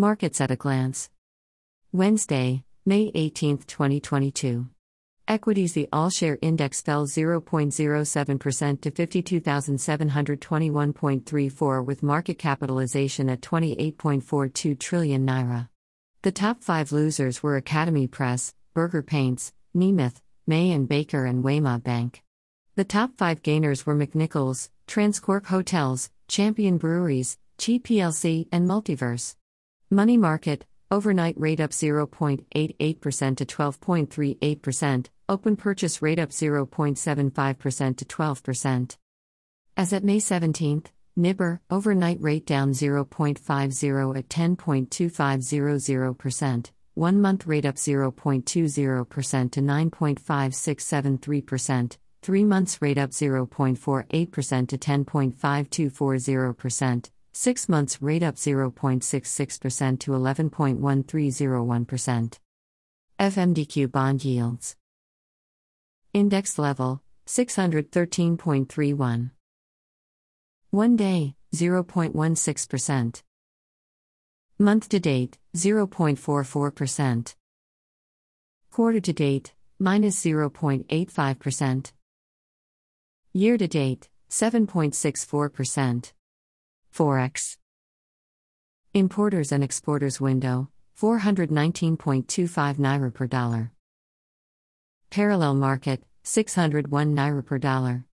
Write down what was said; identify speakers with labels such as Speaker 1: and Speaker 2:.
Speaker 1: Markets at a glance. Wednesday, May 18, 2022. Equities The All Share Index fell 0.07% to 52,721.34 with market capitalization at 28.42 trillion naira. The top five losers were Academy Press, Berger Paints, Neimeth, May and Baker, and Wema Bank. The top five gainers were McNichols, Transcorp Hotels, Champion Breweries, Chi PLC, and Multiverse. Money Market, overnight rate up 0.88% to 12.38%, open purchase rate up 0.75% to 12%. As at May 17th, NIBOR, overnight rate down 0.50 at 10.2500%, one month rate up 0.20% to 9.5673%, three months rate up 0.48% to 10.5240%, six months rate up 0.66% to 11.1301%. FMDQ bond yields. Index level 613.31. One day 0.16%. Month to date 0.44%. Quarter to date minus 0.85%. Year to date 7.64%. Forex. Importers and exporters window 419.25 naira per dollar. Parallel market 601 naira per dollar.